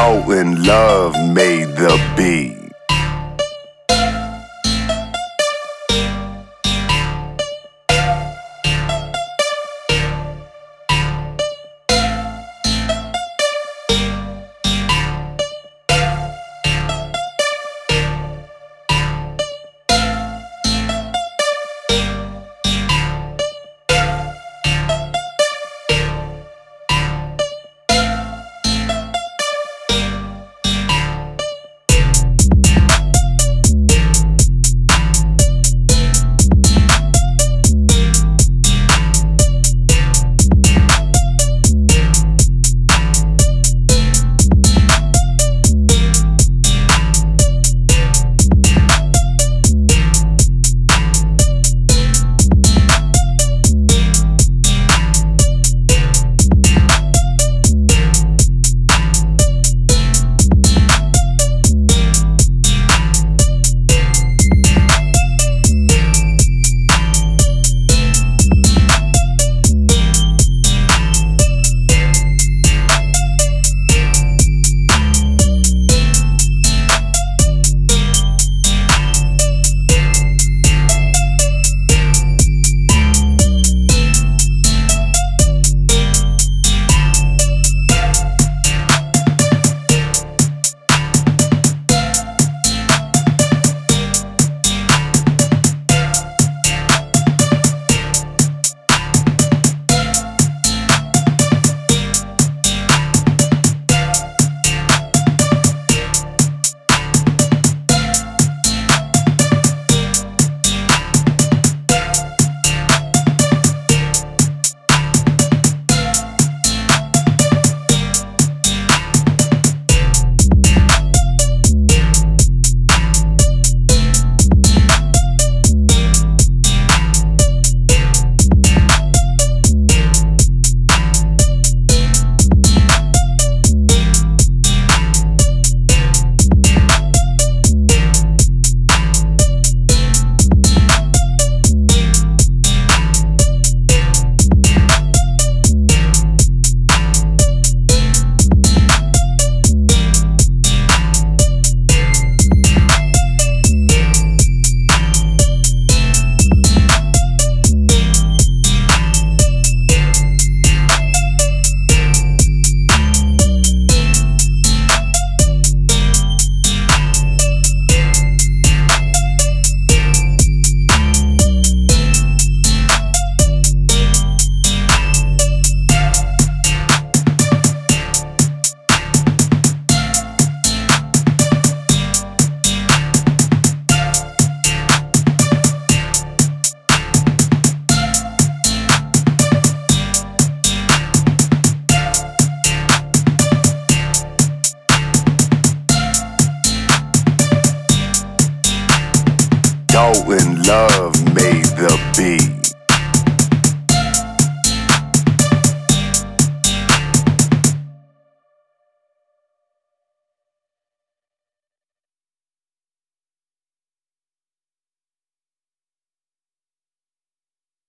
Dalton Love made the beat. Dalton Love made the beat.